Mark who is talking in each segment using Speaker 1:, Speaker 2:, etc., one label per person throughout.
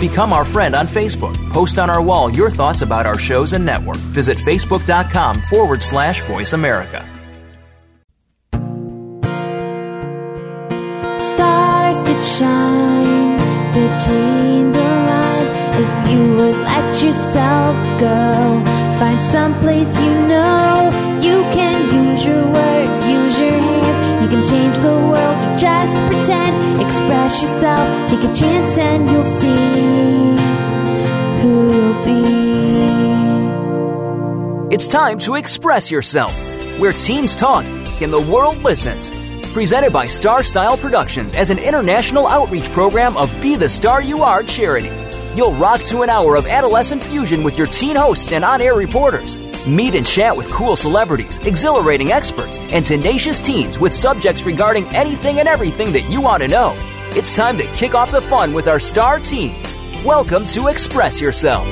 Speaker 1: Become our friend on Facebook. Post on our wall your thoughts about our shows and network. Visit facebook.com forward slash voice America.
Speaker 2: Stars could shine between the lines if you would let yourself go. Find someplace you know you can use your words, change the world, just pretend. Express yourself, take a chance, and you'll see who you'll be.
Speaker 1: It's time to express yourself, where teens talk and the world listens. Presented by Star Style Productions as an international outreach program of Be the Star You Are charity. You'll rock to an hour of adolescent fusion with your teen hosts and on air reporters. Meet and chat with cool celebrities, exhilarating experts, and tenacious teens with subjects regarding anything and everything that you want to know. It's time to kick off the fun with our star teens. Welcome to Express Yourself.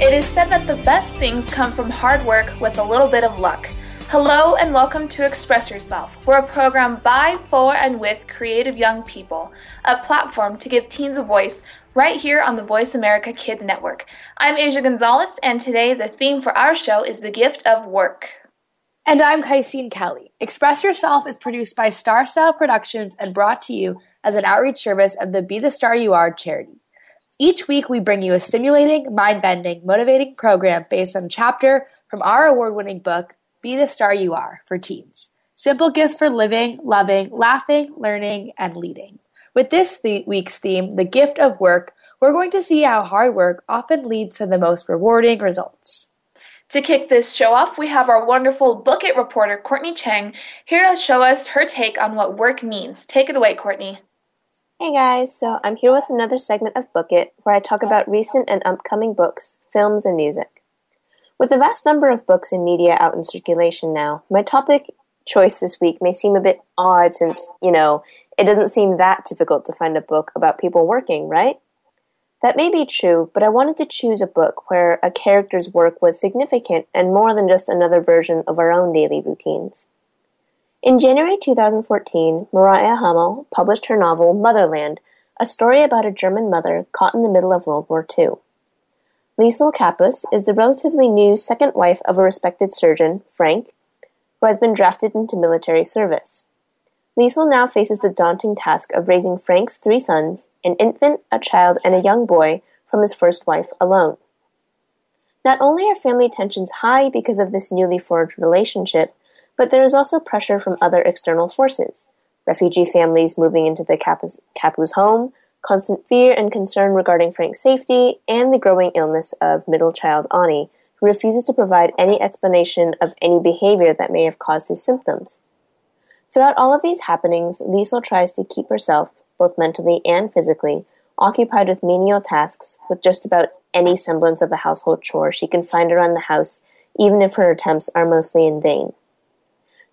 Speaker 3: It is said that the best things come from hard work with a little bit of luck. Hello and welcome to Express Yourself. We're a program by, for, and with creative young people, a platform to give teens a voice right here on the Voice America Kids Network. I'm Asia Gonzalez, and today the theme for our show is the gift of work.
Speaker 4: And I'm Kaisine Kelly. Express Yourself is produced by Star Style Productions and brought to you as an outreach service of the Be the Star You Are charity. Each week, we bring you a stimulating, mind bending, motivating program based on a chapter from our award winning book, Be the Star You Are for Teens. Simple gifts for living, loving, laughing, learning, and leading. With this th- week's theme, The Gift of Work, we're going to see how hard work often leads to the most rewarding results.
Speaker 3: To kick this show off, we have our wonderful Book It reporter, Courtney Chang, here to show us her take on what work means. Take it away, Courtney.
Speaker 5: Hey guys, so I'm here with another segment of Book It, where I talk about recent and upcoming books, films, and music. With the vast number of books and media out in circulation now, my topic choice this week may seem a bit odd since, you know, it doesn't seem that difficult to find a book about people working, right? That may be true, but I wanted to choose a book where a character's work was significant and more than just another version of our own daily routines. In January 2014, Mariah Hummel published her novel Motherland, a story about a German mother caught in the middle of World War II. Liesl Kappus is the relatively new second wife of a respected surgeon, Frank, who has been drafted into military service. Liesl now faces the daunting task of raising Frank's three sons, an infant, a child, and a young boy, from his first wife alone. Not only are family tensions high because of this newly forged relationship, but there is also pressure from other external forces refugee families moving into the Kappus home, constant fear and concern regarding Frank's safety, and the growing illness of middle child Ani, who refuses to provide any explanation of any behavior that may have caused his symptoms. Throughout all of these happenings, Liesl tries to keep herself, both mentally and physically, occupied with menial tasks with just about any semblance of a household chore she can find around the house, even if her attempts are mostly in vain.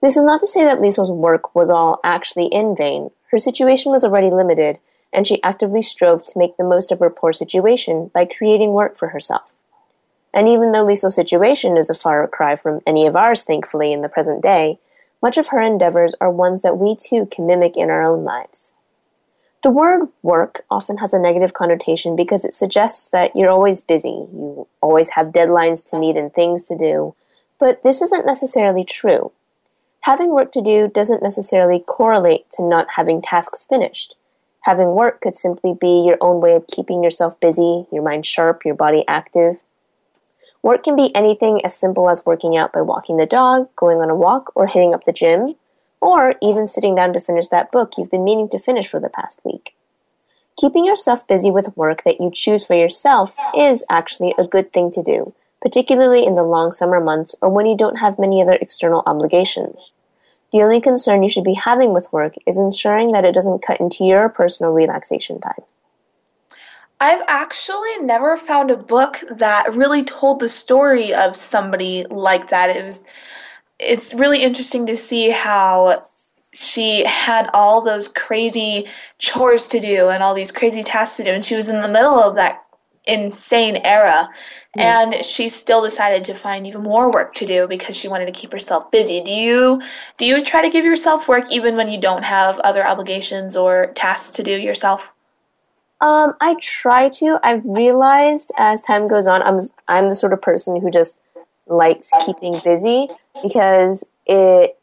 Speaker 5: This is not to say that Liesl's work was all actually in vain. Her situation was already limited, and she actively strove to make the most of her poor situation by creating work for herself. And even though Liesl's situation is a far cry from any of ours, thankfully, in the present day, much of her endeavors are ones that we too can mimic in our own lives. The word work often has a negative connotation because it suggests that you're always busy, you always have deadlines to meet and things to do, but this isn't necessarily true. Having work to do doesn't necessarily correlate to not having tasks finished. Having work could simply be your own way of keeping yourself busy, your mind sharp, your body active. Work can be anything as simple as working out by walking the dog, going on a walk, or hitting up the gym, or even sitting down to finish that book you've been meaning to finish for the past week. Keeping yourself busy with work that you choose for yourself is actually a good thing to do, particularly in the long summer months or when you don't have many other external obligations. The only concern you should be having with work is ensuring that it doesn't cut into your personal relaxation time.
Speaker 3: I've actually never found a book that really told the story of somebody like that. It was it's really interesting to see how she had all those crazy chores to do and all these crazy tasks to do and she was in the middle of that insane era and she still decided to find even more work to do because she wanted to keep herself busy do you do you try to give yourself work even when you don't have other obligations or tasks to do yourself
Speaker 5: Um, I try to. I've realized as time goes on, I'm I'm the sort of person who just likes keeping busy because it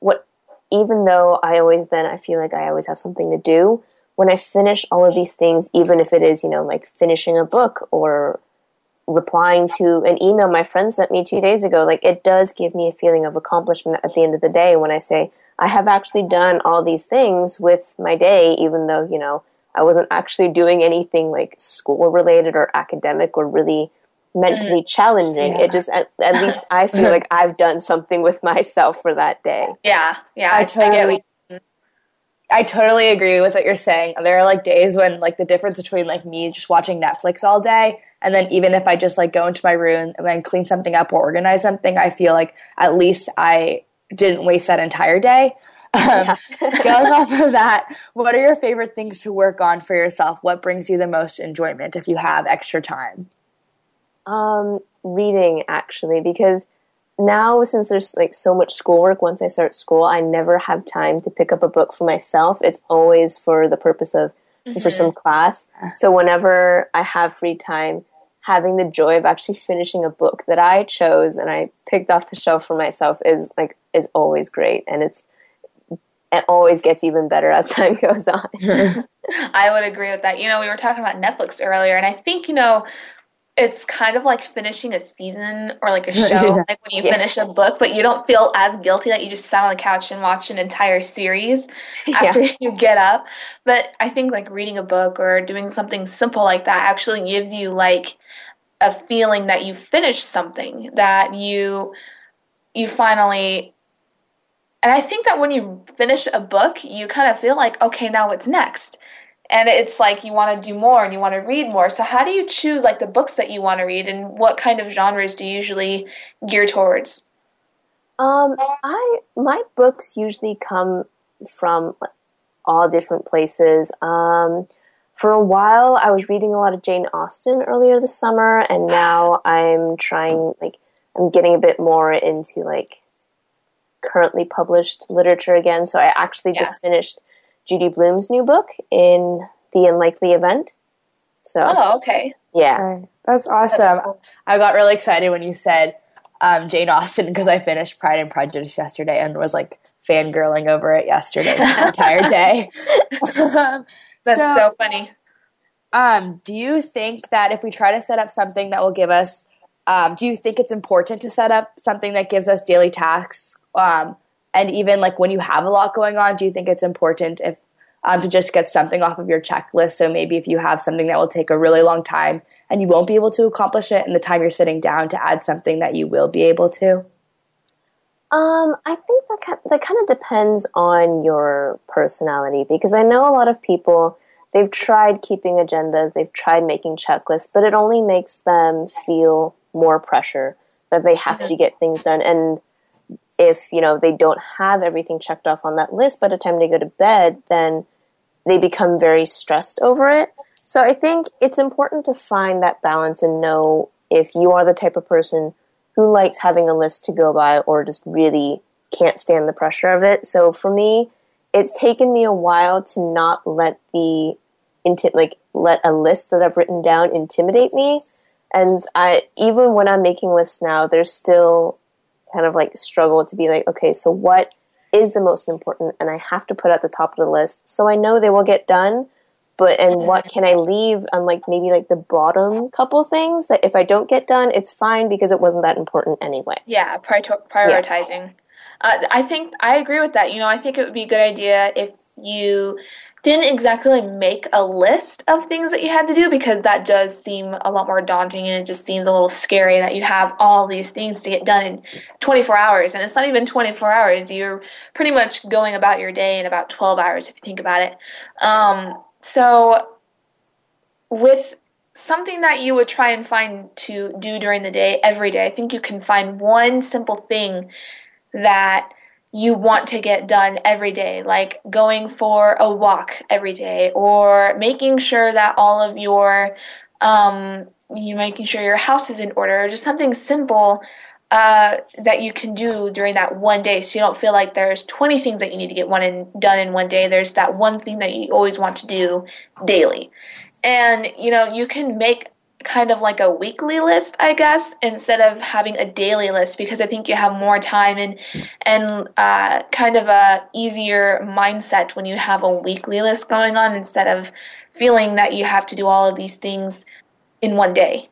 Speaker 5: what even though I always then I feel like I always have something to do. When I finish all of these things, even if it is you know like finishing a book or replying to an email my friend sent me two days ago, like it does give me a feeling of accomplishment at the end of the day when I say I have actually done all these things with my day, even though you know I wasn't actually doing anything like school related or academic or really mentally mm. challenging. Yeah. It just, at, at least I feel like I've done something with myself for that day.
Speaker 3: Yeah, yeah.
Speaker 4: I totally, I, I totally agree with what you're saying. There are like days when like the difference between like me just watching Netflix all day and then even if I just like go into my room and then clean something up or organize something, I feel like at least I didn't waste that entire day. Um, going off of that, what are your favorite things to work on for yourself? What brings you the most enjoyment if you have extra time?
Speaker 5: Um, reading actually, because now since there's like so much schoolwork once I start school, I never have time to pick up a book for myself. It's always for the purpose of mm-hmm. for some class. So whenever I have free time, having the joy of actually finishing a book that I chose and I picked off the shelf for myself is like is always great and it's it always gets even better as time goes on.
Speaker 3: I would agree with that. You know, we were talking about Netflix earlier, and I think, you know, it's kind of like finishing a season or like a show, like when you yeah. finish a book, but you don't feel as guilty that you just sat on the couch and watched an entire series after yeah. you get up. But I think like reading a book or doing something simple like that actually gives you like a feeling that you finished something, that you you finally and I think that when you finish a book, you kind of feel like, okay, now what's next? And it's like you want to do more and you want to read more. So how do you choose like the books that you want to read and what kind of genres do you usually gear towards?
Speaker 5: Um, I my books usually come from all different places. Um, for a while, I was reading a lot of Jane Austen earlier this summer, and now I'm trying like I'm getting a bit more into like currently published literature again. So I actually yeah. just finished Judy Blume's new book in The Unlikely Event. So
Speaker 3: Oh, okay.
Speaker 5: Yeah.
Speaker 4: That's awesome. I got really excited when you said um, Jane Austen because I finished Pride and Prejudice yesterday and was like fangirling over it yesterday the entire day.
Speaker 3: That's so, so funny.
Speaker 4: Um, do you think that if we try to set up something that will give us um, do you think it's important to set up something that gives us daily tasks um, and even like when you have a lot going on, do you think it's important if um, to just get something off of your checklist? So maybe if you have something that will take a really long time and you won't be able to accomplish it in the time you're sitting down, to add something that you will be able to.
Speaker 5: Um, I think that kind, that kind of depends on your personality because I know a lot of people they've tried keeping agendas, they've tried making checklists, but it only makes them feel more pressure that they have to get things done. And if you know they don't have everything checked off on that list by the time they go to bed then they become very stressed over it. So i think it's important to find that balance and know if you are the type of person who likes having a list to go by or just really can't stand the pressure of it. So for me it's taken me a while to not let the inti- like let a list that i've written down intimidate me. And i even when i'm making lists now there's still kind of like struggle to be like, okay, so what is the most important? And I have to put at the top of the list. So I know they will get done. But and what can I leave on like maybe like the bottom couple things that if I don't get done, it's fine because it wasn't that important anyway.
Speaker 3: Yeah, prioritizing. Yeah. Uh, I think I agree with that. You know, I think it would be a good idea if you didn't exactly make a list of things that you had to do because that does seem a lot more daunting and it just seems a little scary that you have all these things to get done in 24 hours and it's not even 24 hours you're pretty much going about your day in about 12 hours if you think about it um, so with something that you would try and find to do during the day every day i think you can find one simple thing that you want to get done every day, like going for a walk every day, or making sure that all of your, um, you making sure your house is in order, or just something simple. Uh, that you can do during that one day. So you don't feel like there's 20 things that you need to get one in, done in one day. There's that one thing that you always want to do daily. And you know you can make kind of like a weekly list i guess instead of having a daily list because i think you have more time and and uh, kind of a easier mindset when you have a weekly list going on instead of feeling that you have to do all of these things in one day.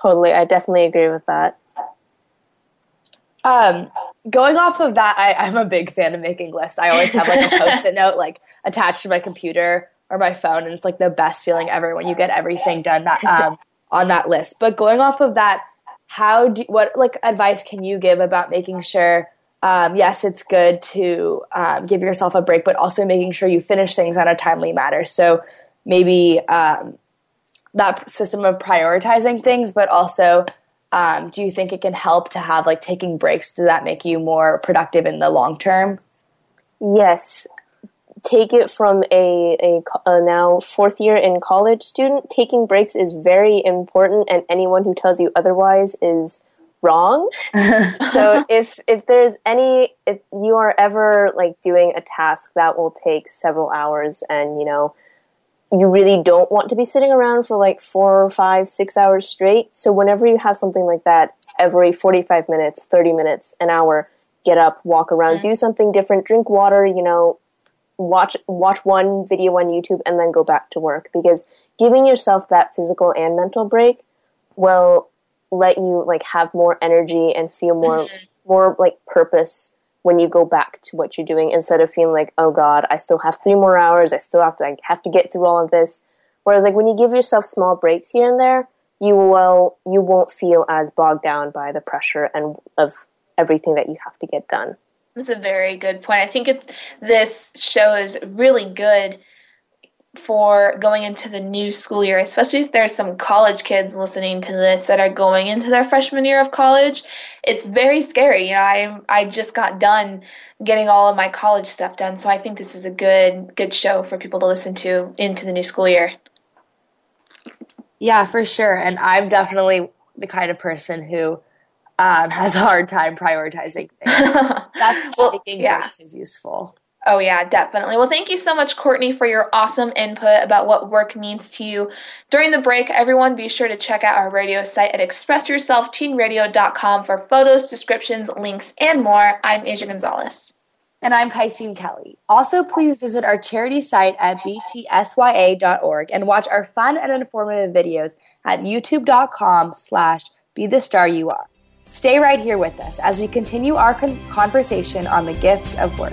Speaker 5: Totally, I definitely agree with that.
Speaker 4: Um, going off of that, I, I'm a big fan of making lists. I always have like a post-it note like attached to my computer or my phone, and it's like the best feeling ever when you get everything done that um, on that list. But going off of that, how do what like advice can you give about making sure? Um, yes, it's good to um, give yourself a break, but also making sure you finish things on a timely manner. So maybe um, that system of prioritizing things, but also um, do you think it can help to have like taking breaks? Does that make you more productive in the long term?
Speaker 5: Yes, take it from a, a, a, now fourth year in college student. Taking breaks is very important, and anyone who tells you otherwise is wrong. so if if there's any if you are ever like doing a task that will take several hours and you know you really don't want to be sitting around for like four or five, six hours straight. So whenever you have something like that, every 45 minutes, 30 minutes, an hour, get up, walk around, mm-hmm. do something different, drink water, you know, watch watch one video on YouTube and then go back to work because giving yourself that physical and mental break will let you like have more energy and feel more mm-hmm. more like purpose when you go back to what you're doing instead of feeling like, oh God, I still have three more hours. I still have to, I have to get through all of this. Whereas like when you give yourself small breaks here and there, you will, you won't feel as bogged down by the pressure and of everything that you have to get done.
Speaker 3: That's a very good point. I think it's this show is really good for going into the new school year, especially if there's some college kids listening to this that are going into their freshman year of college. It's very scary. You know, I I just got done getting all of my college stuff done, so I think this is a good good show for people to listen to into the new school year.
Speaker 4: Yeah, for sure. And I'm definitely the kind of person who um, has a hard time prioritizing things. That's well, taking yeah. breaks is useful.
Speaker 3: Oh, yeah, definitely. Well, thank you so much, Courtney, for your awesome input about what work means to you. During the break, everyone be sure to check out our radio site at expressyourselfteenradio.com for photos, descriptions, links, and more. I'm Asia Gonzalez.
Speaker 4: And I'm Kaisine Kelly. Also, please visit our charity site at btsya.org and watch our fun and informative videos at youtube.com slash be the star you are. Stay right here with us as we continue our con- conversation on the gift of work.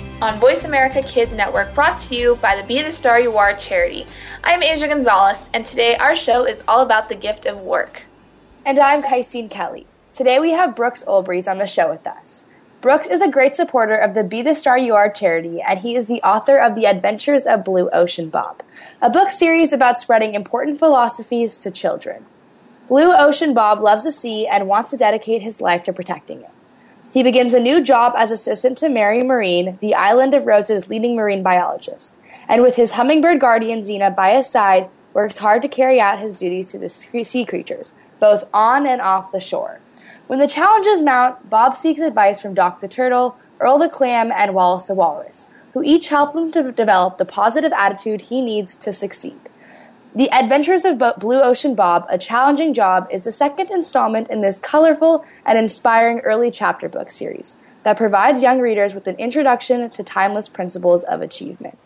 Speaker 3: on Voice America Kids Network, brought to you by the Be the Star You Are charity. I'm Asia Gonzalez, and today our show is all about the gift of work.
Speaker 4: And I'm Kaisine Kelly. Today we have Brooks Olbrys on the show with us. Brooks is a great supporter of the Be the Star You Are charity, and he is the author of The Adventures of Blue Ocean Bob, a book series about spreading important philosophies to children. Blue Ocean Bob loves the sea and wants to dedicate his life to protecting it. He begins a new job as assistant to Mary Marine, the Island of Roses leading marine biologist, and with his hummingbird guardian Xena by his side, works hard to carry out his duties to the sea creatures, both on and off the shore. When the challenges mount, Bob seeks advice from Doc the Turtle, Earl the Clam, and Wallace the Walrus, who each help him to develop the positive attitude he needs to succeed. The Adventures of Blue Ocean Bob, A Challenging Job, is the second installment in this colorful and inspiring early chapter book series that provides young readers with an introduction to timeless principles of achievement.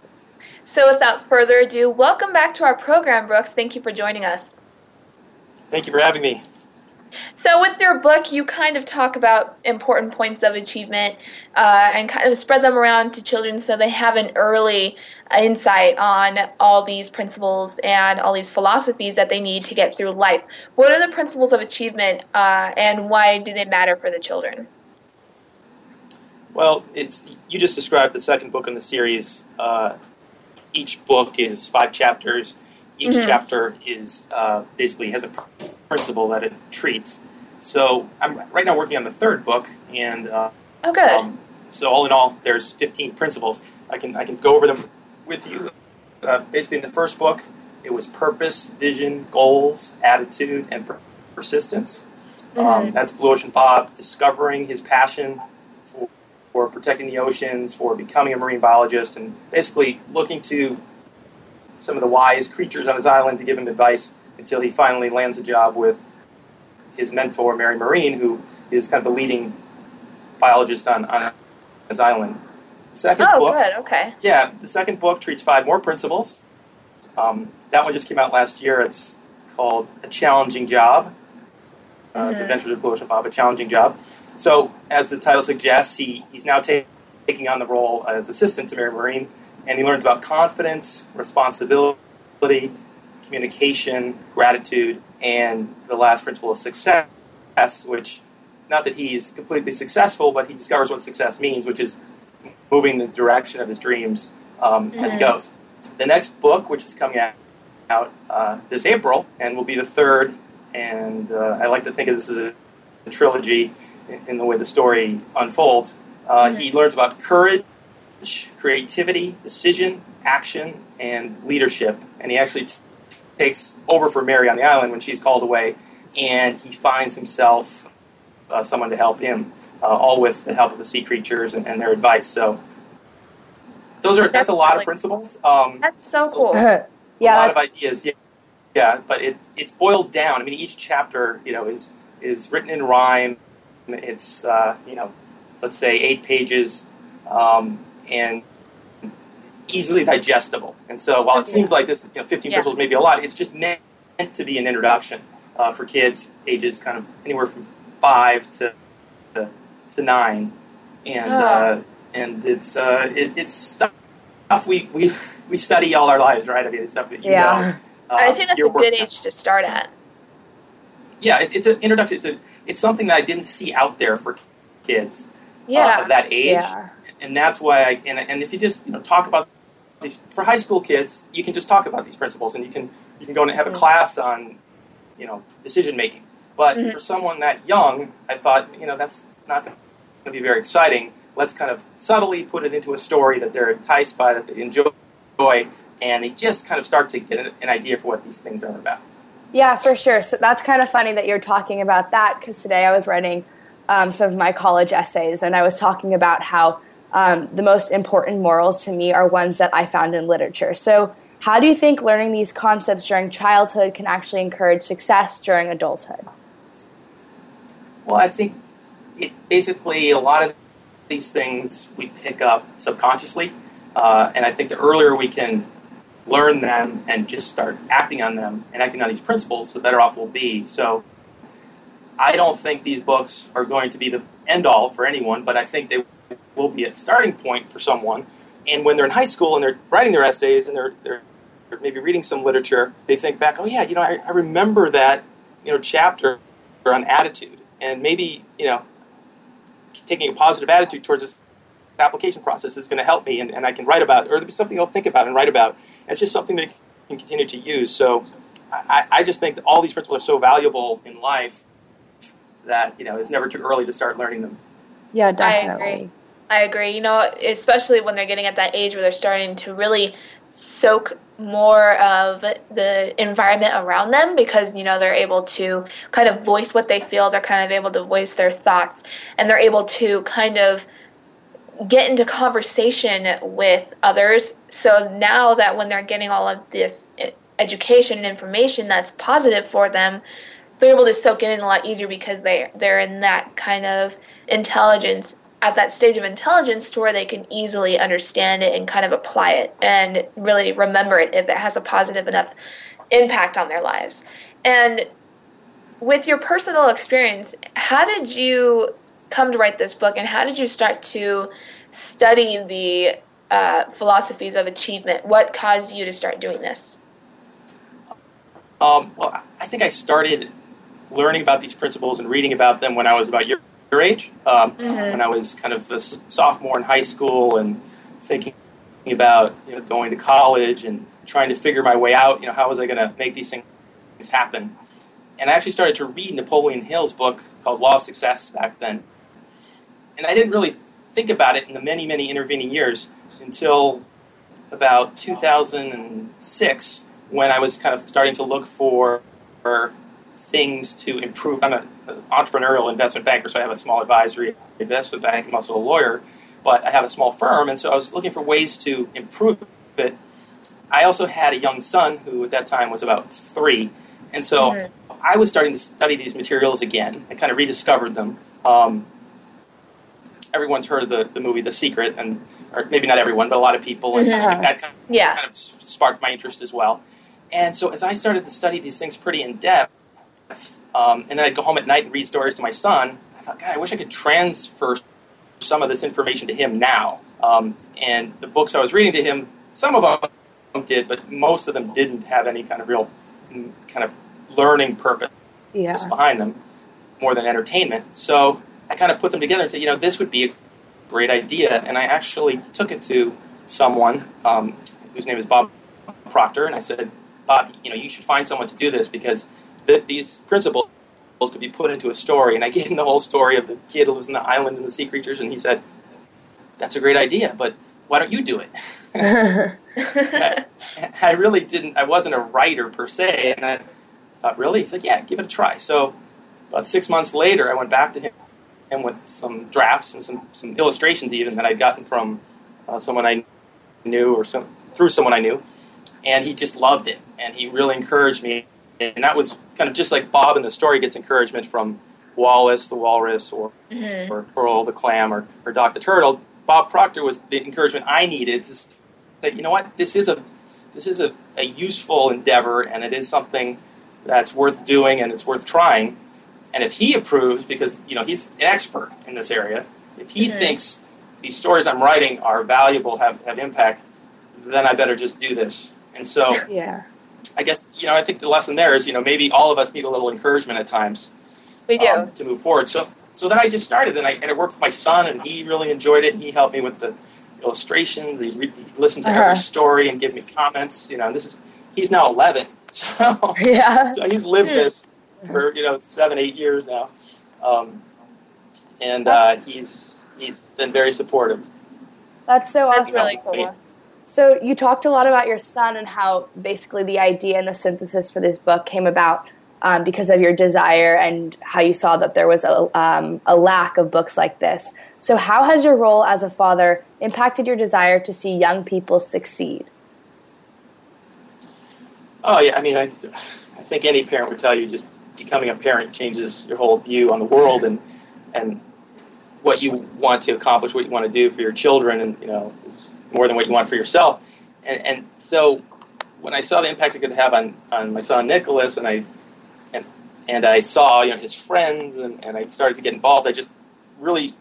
Speaker 3: So, without further ado, welcome back to our program, Brooks. Thank you for joining us.
Speaker 6: Thank you for having me.
Speaker 3: So, with your book, you kind of talk about important points of achievement uh, and kind of spread them around to children so they have an early insight on all these principles and all these philosophies that they need to get through life. What are the principles of achievement uh, and why do they matter for the children?
Speaker 6: Well, it's you just described the second book in the series. Uh, each book is five chapters. Each mm-hmm. chapter is uh, basically has a principle that it treats. So I'm right now working on the third book, and uh,
Speaker 3: oh, good. Um,
Speaker 6: so all in all, there's 15 principles. I can I can go over them with you. Uh, basically, in the first book, it was purpose, vision, goals, attitude, and per- persistence. Um, mm-hmm. Um, that's Blue Ocean Bob discovering his passion for, for protecting the oceans, for becoming a marine biologist, and basically looking to some of the wise creatures on his island to give him advice until he finally lands a job with his mentor, Mary Marine, who is kind of the leading biologist on, on his island. The second
Speaker 3: oh,
Speaker 6: book,
Speaker 3: good. Okay.
Speaker 6: Yeah, the second book treats five more principles. Um, that one just came out last year. It's called A Challenging Job. Uh, mm-hmm. Adventures of Blue Bob, A Challenging Job. So, as the title suggests, he, he's now ta- taking on the role as assistant to Mary Marine, and he learns about confidence, responsibility, communication, gratitude, and the last principle is success, which not that he's completely successful, but he discovers what success means, which is moving the direction of his dreams um, mm-hmm. as he goes. The next book, which is coming out, uh, this April and will be the third, and uh, I like to think of this as a, a trilogy in, in, the way the story unfolds. Uh, mm-hmm. He learns about courage, creativity, decision, action, and leadership, and he actually t- takes over for Mary on the island when she's called away, and he finds himself uh, someone to help him, uh, all with the help of the sea creatures and, and, their advice. So those are that's, that's a lot really of principles.
Speaker 3: Um, that's so cool.
Speaker 6: A, yeah, a lot of ideas. Yeah, yeah, but it it's boiled down. I mean, each chapter you know is is written in rhyme. It's uh, you know, let's say eight pages, um, and easily digestible. And so while it seems like this, you know, 15 yeah. principles may be a lot, it's just meant to be an introduction uh, for kids ages kind of anywhere from five to to nine, and oh. uh, and it's uh, it, it's stuff we we we study all our lives, right? I mean, it's stuff that you
Speaker 3: yeah. know. I think that's a good age to start at.
Speaker 6: Yeah, it's, it's an introduction. It's a it's something that I didn't see out there for kids uh,
Speaker 3: yeah.
Speaker 6: uh, of that age,
Speaker 3: yeah.
Speaker 6: And that's why I and, and if you just you know talk about these, for high school kids, you can just talk about these principles, and you can you can go and have a mm-hmm. class on you know decision making but mm-hmm. for someone that young, I thought, you know, that's not going to be very exciting. Let's kind of subtly put it into a story that they're enticed by, that they enjoy, and they just kind of start to get an idea for what these things are about.
Speaker 4: Yeah, for sure. So that's kind of funny that you're talking about that because today I was writing um, some of my college essays and I was talking about how um, the most important morals to me are ones that I found in literature. So, how do you think learning these concepts during childhood can actually encourage success during adulthood?
Speaker 6: Well, I think it basically a lot of these things we pick up subconsciously, uh, and I think the earlier we can learn them and just start acting on them and acting on these principles, the better off we'll be. So, I don't think these books are going to be the end all for anyone, but I think they will be a starting point for someone. And when they're in high school and they're writing their essays and they're, they're, maybe reading some literature, they think back, oh yeah, you know, I, I remember that you know chapter on attitude, and maybe you know, taking a positive attitude towards this application process is going to help me, and, and I can write about, it, or there'll be something I'll think about and write about. It's just something that can continue to use. So I, I just think all these principles are so valuable in life that you know it's never too early to start learning them.
Speaker 4: Yeah, definitely.
Speaker 3: I agree. I agree. You know, especially when they're getting at that age where they're starting to really soak more of the environment around them because you know they're able to kind of voice what they feel they're kind of able to voice their thoughts and they're able to kind of get into conversation with others so now that when they're getting all of this education and information that's positive for them they're able to soak it in a lot easier because they they're in that kind of intelligence at that stage of intelligence to where they can easily understand it and kind of apply it and really remember it if it has a positive enough impact on their lives. And with your personal experience, how did you come to write this book and how did you start to study the uh, philosophies of achievement? What caused you to start doing this?
Speaker 6: Um, well, I think I started learning about these principles and reading about them when I was about your your age um, mm-hmm. when I was kind of a sophomore in high school and thinking about you know, going to college and trying to figure my way out. You know, how was I going to make these things happen? And I actually started to read Napoleon Hill's book called Law of Success back then. And I didn't really think about it in the many, many intervening years until about 2006 when I was kind of starting to look for things to improve. I'm an entrepreneurial investment banker, so I have a small advisory investment bank. I'm also a lawyer, but I have a small firm, and so I was looking for ways to improve it. I also had a young son who at that time was about three, and so mm-hmm. I was starting to study these materials again. I kind of rediscovered them. Um, everyone's heard of the, the movie The Secret, and or maybe not everyone, but a lot of people, and
Speaker 3: mm-hmm.
Speaker 6: that kind of,
Speaker 3: yeah.
Speaker 6: kind of sparked my interest as well. And so as I started to study these things pretty in depth, um, and then I'd go home at night and read stories to my son. I thought, God, I wish I could transfer some of this information to him now. Um, and the books I was reading to him, some of them did, but most of them didn't have any kind of real mm, kind of learning purpose
Speaker 4: yeah.
Speaker 6: behind them, more than entertainment. So I kind of put them together and said, you know, this would be a great idea. And I actually took it to someone um, whose name is Bob Proctor, and I said, Bob, you know, you should find someone to do this because that these principles could be put into a story. And I gave him the whole story of the kid who lives in the island and the sea creatures, and he said, "That's a great idea, but why don't you do it?" I, I, really didn't. I wasn't a writer per se, and I thought, "Really?" He's like, "Yeah, give it a try." So about six months later, I went back to him with some drafts and some, some illustrations even that I'd gotten from uh, someone I knew or some through someone I knew, and he just loved it, and he really encouraged me and that was kind of just like Bob in the story gets encouragement from Wallace the walrus or mm-hmm. or Pearl the clam or, or Doc the turtle. Bob Proctor was the encouragement I needed to say, you know what, this is a this is a, a useful endeavor and it is something that's worth doing and it's worth trying. And if he approves, because you know he's an expert in this area, if he mm-hmm. thinks these stories I'm writing are valuable, have, have impact, then I better just do this. And so
Speaker 4: yeah.
Speaker 6: I guess you know I think the lesson there is you know maybe all of us need a little encouragement at times.
Speaker 3: We do
Speaker 6: um, to move forward. So so then I just started and I and I worked with my son and he really enjoyed it and he helped me with the illustrations. He, re- he listened to uh-huh. every story and gave me comments. You know, and this is he's now 11, so
Speaker 4: yeah,
Speaker 6: so he's lived hmm. this for you know seven eight years now, um, and uh, he's he's been very supportive.
Speaker 4: That's so awesome.
Speaker 3: That's
Speaker 4: awesome.
Speaker 3: really cool.
Speaker 4: So you talked a lot about your son and how basically the idea and the synthesis for this book came about um, because of your desire and how you saw that there was a, um, a lack of books like this. So, how has your role as a father impacted your desire to see young people succeed?
Speaker 6: Oh yeah, I mean, I, I think any parent would tell you just becoming a parent changes your whole view on the world and and what you want to accomplish, what you want to do for your children, and you know, more than what you want for yourself. And, and so, when I saw the impact it could have on, on my son Nicholas, and I and and I saw you know his friends, and, and I started to get involved, I just really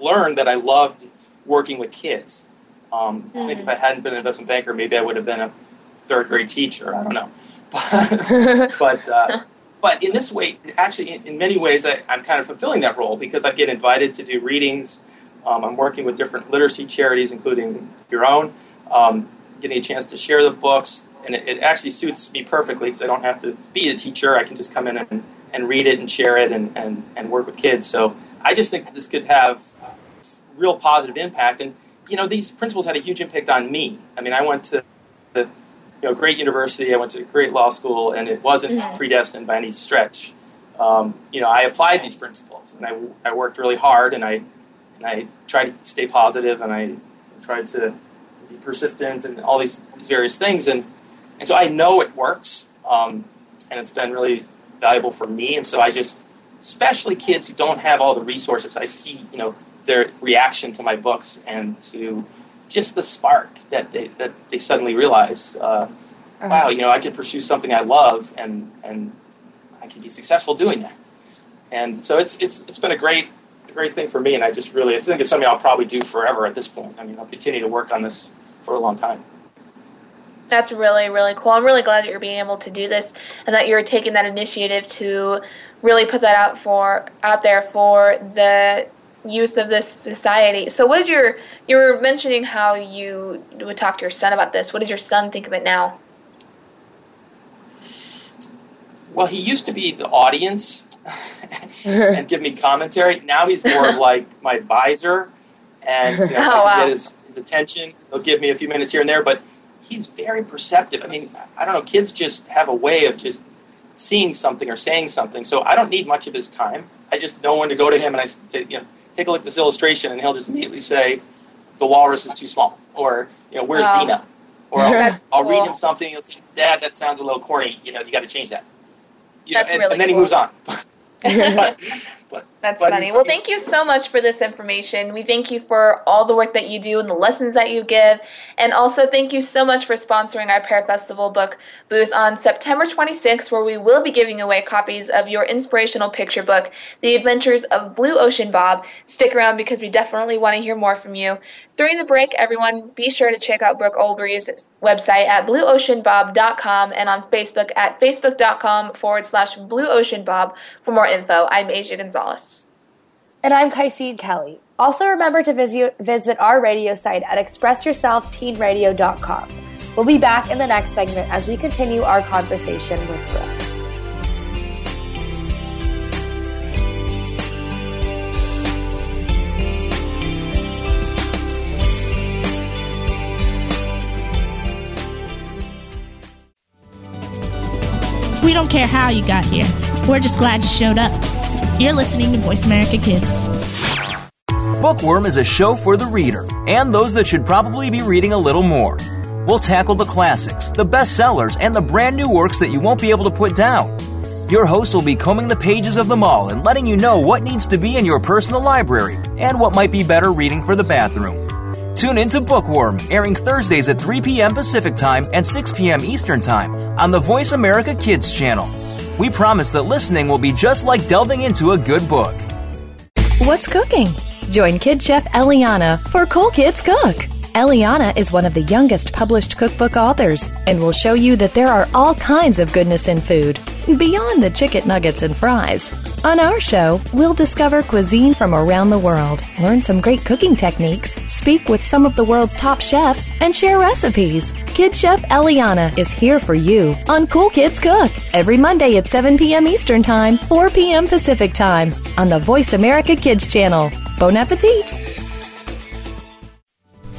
Speaker 6: learned that I loved working with kids. Um, mm-hmm. I think if I hadn't been an investment banker, maybe I would have been a third grade teacher. I don't know, but but, uh, but in this way, actually, in, in many ways, I, am kind of fulfilling that role because I get invited to do readings. Um, I'm working with different literacy charities, including your own, um, getting a chance to share the books, and it, it actually suits me perfectly because I don't have to be a teacher. I can just come in and, and read it and share it and, and, and work with kids. So I just think that this could have real positive impact. And you know, these principles had a huge impact on me. I mean, I went to the you know great university, I went to a great law school, and it wasn't mm-hmm. predestined by any stretch. Um, you know, I applied these principles, and I, I worked really hard, and I and I tried to stay positive, and I tried to be persistent, and all these, these various things, and and so I know it works, um, and it's been really valuable for me, and so I just especially kids who don't have all the resources. I see, you know, their reaction to my books and to just the spark that they that they suddenly realize, uh, uh-huh. wow, you know, I could pursue something I love and and I can be successful doing that. And so it's it's it's been a great great thing for me, and I just really I think it's something I'll probably do forever at this point. I mean, I'll continue to work on this for a long time.
Speaker 3: That's really, really cool. I'm really glad that you're being able to do this and that you're taking that initiative to really put that out for out there for the youth of this society. So, what is your? You were mentioning how you would talk to your son about this. What does your son think of it now?
Speaker 6: Well, he used to be the audience and give me commentary. Now he's more of like my advisor, and you know, oh, wow. get his, his attention. He'll give me a few minutes here and there, but he's very perceptive. I mean, I don't know. Kids just have a way of just seeing something or saying something. So I don't need much of his time. I just know when to go to him and I say, you know, take a look at this illustration, and he'll just immediately say, the walrus is too small, or you know, where's oh. wow. Xena? Or I'll, I'll read him something, and he'll say, Dad, that sounds a little corny. You know, you got to change that. You know, and,
Speaker 3: really
Speaker 6: and then
Speaker 3: cool.
Speaker 6: he moves on. But,
Speaker 3: but, That's but funny. Well, thank you so much for this information. We thank you for all the work that you do and the lessons that you give. And also, thank you so much for sponsoring our Pear Festival book booth on September 26th, where we will be giving away copies of your inspirational picture book, The Adventures of Blue Ocean Bob. Stick around because we definitely want to hear more from you. During the break, everyone, be sure to check out Brooks Olbrys' website at blueoceanbob.com and on Facebook at facebook.com forward slash blueoceanbob for more info. I'm Asia Gonzalez.
Speaker 4: And I'm Kaisine Kelly. Also, remember to visit, visit our radio site at expressyourselfteenradio.com. We'll be back in the next segment as we continue our conversation with Brooks.
Speaker 7: We don't care how you got here. We're just glad you showed up. You're listening to Voice America Kids.
Speaker 1: Bookworm is a show for the reader and those that should probably be reading a little more. We'll tackle the classics, the bestsellers, and the brand new works that you won't be able to put down. Your host will be combing the pages of them all and letting you know what needs to be in your personal library and what might be better reading for the bathroom. Tune into Bookworm, airing Thursdays at 3 p.m. Pacific Time and 6 p.m. Eastern Time on the Voice America Kids channel. We promise that listening will be just like delving into a good book.
Speaker 8: What's cooking? Join Kid Chef Eliana for Cool Kids Cook. Eliana is one of the youngest published cookbook authors and will show you that there are all kinds of goodness in food, beyond the chicken nuggets and fries. On our show, we'll discover cuisine from around the world, learn some great cooking techniques, speak with some of the world's top chefs, and share recipes. Kid Chef Eliana is here for you on Cool Kids Cook every Monday at 7 p.m. Eastern Time, 4 p.m. Pacific Time on the Voice America Kids channel. Bon appetit!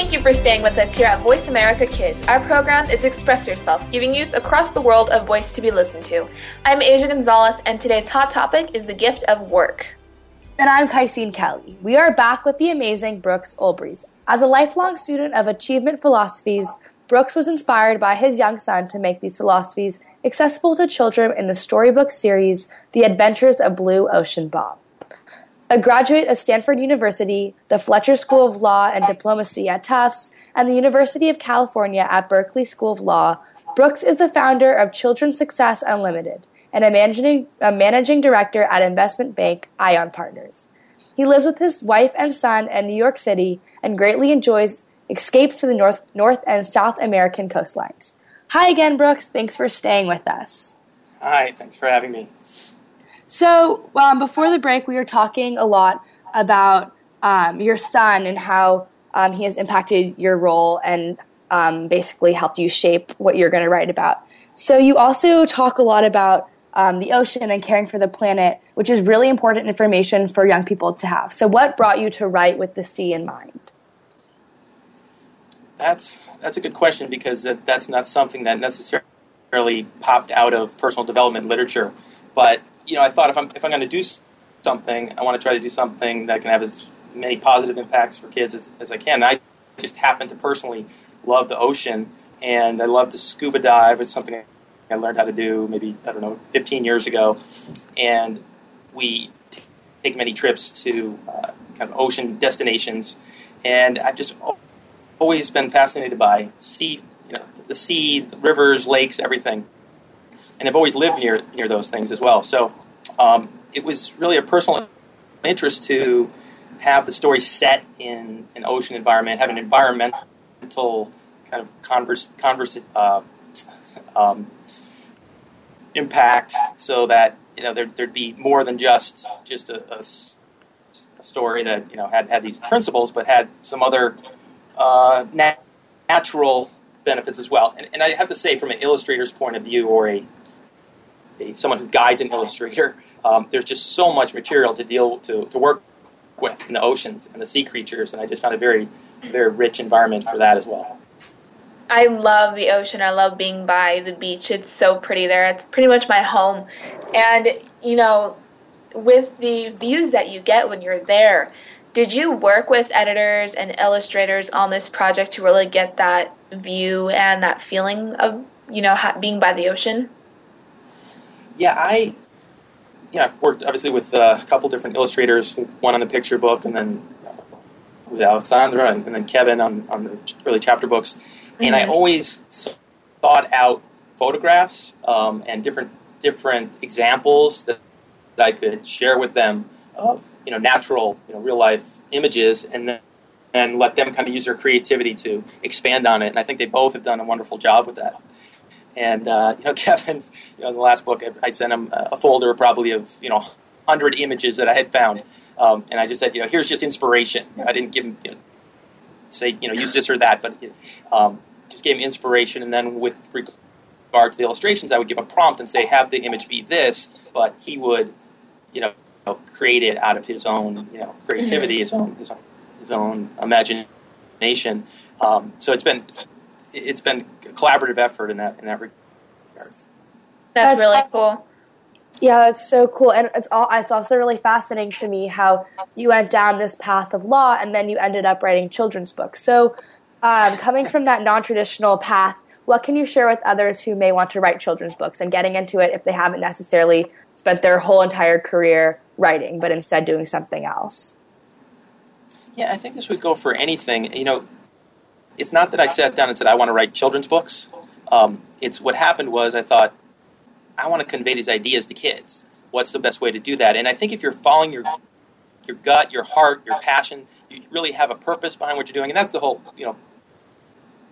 Speaker 3: Thank you for staying with us here at Voice America Kids. Our program is Express Yourself, giving youth across the world a voice to be listened to. I'm Asia Gonzalez, and today's hot topic is the gift of work.
Speaker 4: And I'm Kaisine Kelly. We are back with the amazing Brooks Olbrys. As a lifelong student of achievement philosophies, Brooks was inspired by his young son to make these philosophies accessible to children in the storybook series The Adventures of Blue Ocean Bob. A graduate of Stanford University, the Fletcher School of Law and Diplomacy at Tufts, and the University of California at Berkeley School of Law, Brooks is the founder of Children's Success Unlimited and a managing, a managing director at investment bank Ion Partners. He lives with his wife and son in New York City and greatly enjoys escapes to the North, North and South American coastlines. Hi again, Brooks. Thanks for staying with us.
Speaker 6: Hi, thanks for having me.
Speaker 4: So, um, before the break, we were talking a lot about um, your son and how um, he has impacted your role and um, basically helped you shape what you're going to write about. So, you also talk a lot about um, the ocean and caring for the planet, which is really important information for young people to have. So, what brought you to write with the sea in mind?
Speaker 6: That's that's a good question because that, that's not something that necessarily popped out of personal development literature, but you know, I thought if I'm if I'm going to do something, I want to try to do something that can have as many positive impacts for kids as, as I can. I just happen to personally love the ocean, and I love to scuba dive. It's something I learned how to do maybe I don't know 15 years ago, and we t- take many trips to uh, kind of ocean destinations, and I've just always been fascinated by sea, you know, the sea, the rivers, lakes, everything and I've always lived near near those things as well. So um, it was really a personal interest to have the story set in an ocean environment, have an environmental kind of converse, converse uh, um, impact, so that you know there, would be more than just just a, a, a, story that you know had had these principles, but had some other uh, nat- natural benefits as well. And, and I have to say, from an illustrator's point of view or a, someone who guides an illustrator, um, there's just so much material to deal to, to work with in the oceans and the sea creatures, and I just found a very very rich environment for that as well.
Speaker 3: I love the ocean. I love being by the beach. It's so pretty there. It's pretty much my home. And, you know, with the views that you get when you're there, did you work with editors and illustrators on this project to really get that view and that feeling of, you know, being by the ocean?
Speaker 6: Yeah, I you know, I've worked obviously with uh, a couple different illustrators, one on the picture book, and then with Alessandra, and, and then Kevin on, on the early chapter books. Mm-hmm. And I mm-hmm. always thought out photographs um, and different different examples that, that I could share with them of you know natural, you know, real life images, and then and let them kind of use their creativity to expand on it. And I think they both have done a wonderful job with that. And uh, you know, Kevin's, you know, in the last book, I sent him a folder probably of you know hundred images that I had found, um, and I just said, you know, here's just inspiration. You know, I didn't give him you know, say, you know, use this or that, but um, just gave him inspiration. And then with regard to the illustrations, I would give a prompt and say, have the image be this, but he would, you know, create it out of his own, you know, creativity, mm-hmm. his own, his own, his own imagination. Um, so it's been, it's it's been a collaborative effort in that in that regard.
Speaker 3: That's, that's really cool.
Speaker 4: Yeah, that's so cool, and it's all. It's also really fascinating to me how you went down this path of law, and then you ended up writing children's books. So, um, coming from that non-traditional path, what can you share with others who may want to write children's books and getting into it if they haven't necessarily spent their whole entire career writing, but instead doing something else?
Speaker 6: Yeah, I think this would go for anything. You know, it's not that I sat down and said I want to write children's books. Um, it's what happened was I thought I want to convey these ideas to kids. What's the best way to do that? And I think if you're following your your gut, your heart, your passion, you really have a purpose behind what you're doing, and that's the whole you know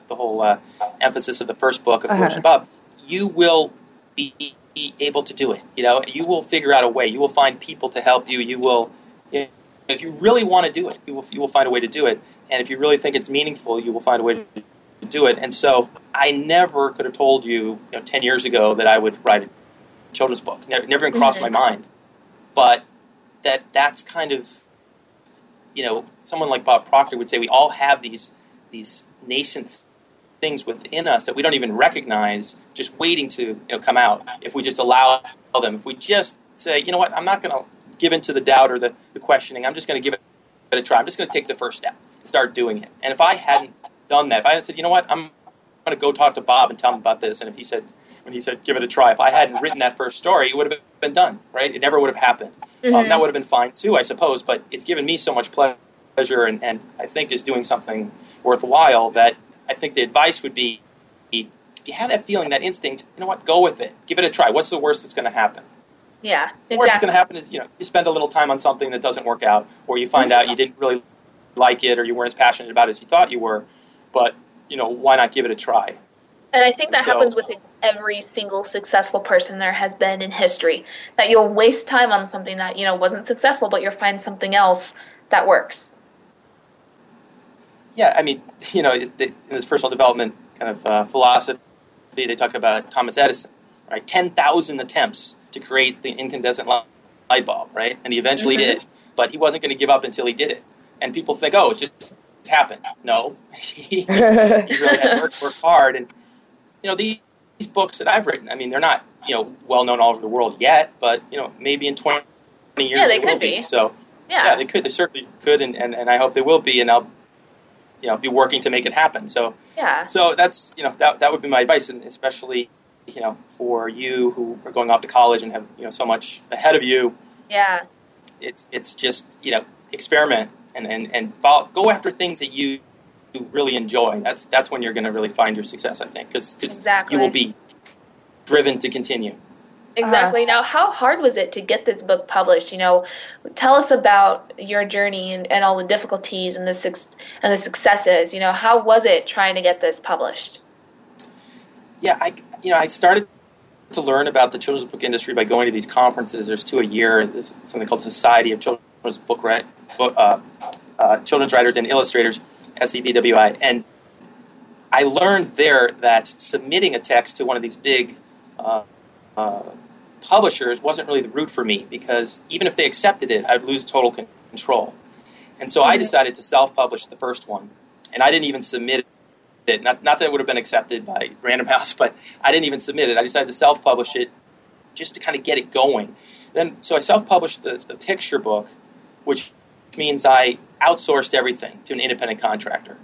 Speaker 6: the whole uh, emphasis of the first book of uh-huh. Bob. You will be able to do it. You know, you will figure out a way. You will find people to help you. You will, if you really want to do it, you will, you will find a way to do it. And if you really think it's meaningful, you will find a way to do it. And so I never could have told you, you know, 10 years ago that I would write a children's book. Never, never even crossed my mm-hmm. mind. But that that's kind of, you know, someone like Bob Proctor would say we all have these these nascent things within us that we don't even recognize just waiting to you know come out if we just allow them if we just say you know what i'm not going to give into the doubt or the, the questioning i'm just going to give it a try i'm just going to take the first step and start doing it and if i hadn't done that if i hadn't said you know what i'm going to go talk to bob and tell him about this and if he said when he said give it a try if i hadn't written that first story it would have been done right it never would have happened mm-hmm. um, that would have been fine too i suppose but it's given me so much pleasure and, and i think is doing something worthwhile that I think the advice would be if you have that feeling, that instinct, you know what, go with it. Give it a try. What's the worst that's going to happen?
Speaker 3: Yeah. Exactly.
Speaker 6: The worst that's going to happen is, you know, you spend a little time on something that doesn't work out, or you find out you didn't really like it, or you weren't as passionate about it as you thought you were. But, you know, why not give it a try?
Speaker 3: And I think that so, happens with every single successful person there has been in history. That you'll waste time on something that, you know, wasn't successful, but you'll find something else that works
Speaker 6: yeah, I mean, you know, in this personal development kind of uh, philosophy, they talk about Thomas Edison, right? Ten thousand attempts to create the incandescent light bulb, right? And he eventually mm-hmm. did, but he wasn't going to give up until he did it. And people think, oh, it just happened. No, he, really had to work, work hard. And you know, these, these books that I've written, I mean, they're not you know well known all over the world yet, but you know, maybe in twenty years
Speaker 3: yeah, they,
Speaker 6: they
Speaker 3: could be.
Speaker 6: be. So
Speaker 3: yeah.
Speaker 6: yeah, they could. They certainly could, and, and, and I hope they will be. And I'll you know be working to make it happen. So
Speaker 3: yeah.
Speaker 6: So that's you know that that would be my advice, and especially you know for you who are going off to college and have you know so much ahead of you.
Speaker 3: Yeah.
Speaker 6: It's it's just you know experiment and and and follow, go after things that you you really enjoy. That's that's when you're going to really find your success. I think because
Speaker 3: exactly.
Speaker 6: you will be driven to continue.
Speaker 3: Exactly. Uh-huh. Now, how hard was it to get this book published? You know, tell us about your journey and, and all the difficulties and the and the successes. You know, how was it trying to get this published?
Speaker 6: Yeah, I you know I started to learn about the children's book industry by going to these conferences. There's two a year. There's something called Society of Children's Book, book uh, uh, Children's Writers and Illustrators, SCBWI, and I learned there that submitting a text to one of these big uh, uh publishers wasn't really the route for me because even if they accepted it, I'd lose total control. And so mm-hmm. I decided to self publish the first one. And I didn't even submit it. Not, not that it would have been accepted by Random House, but I didn't even submit it. I decided to self publish it just to kind of get it going. Then, so I self published the, the picture book, which means I outsourced everything to an independent contractor.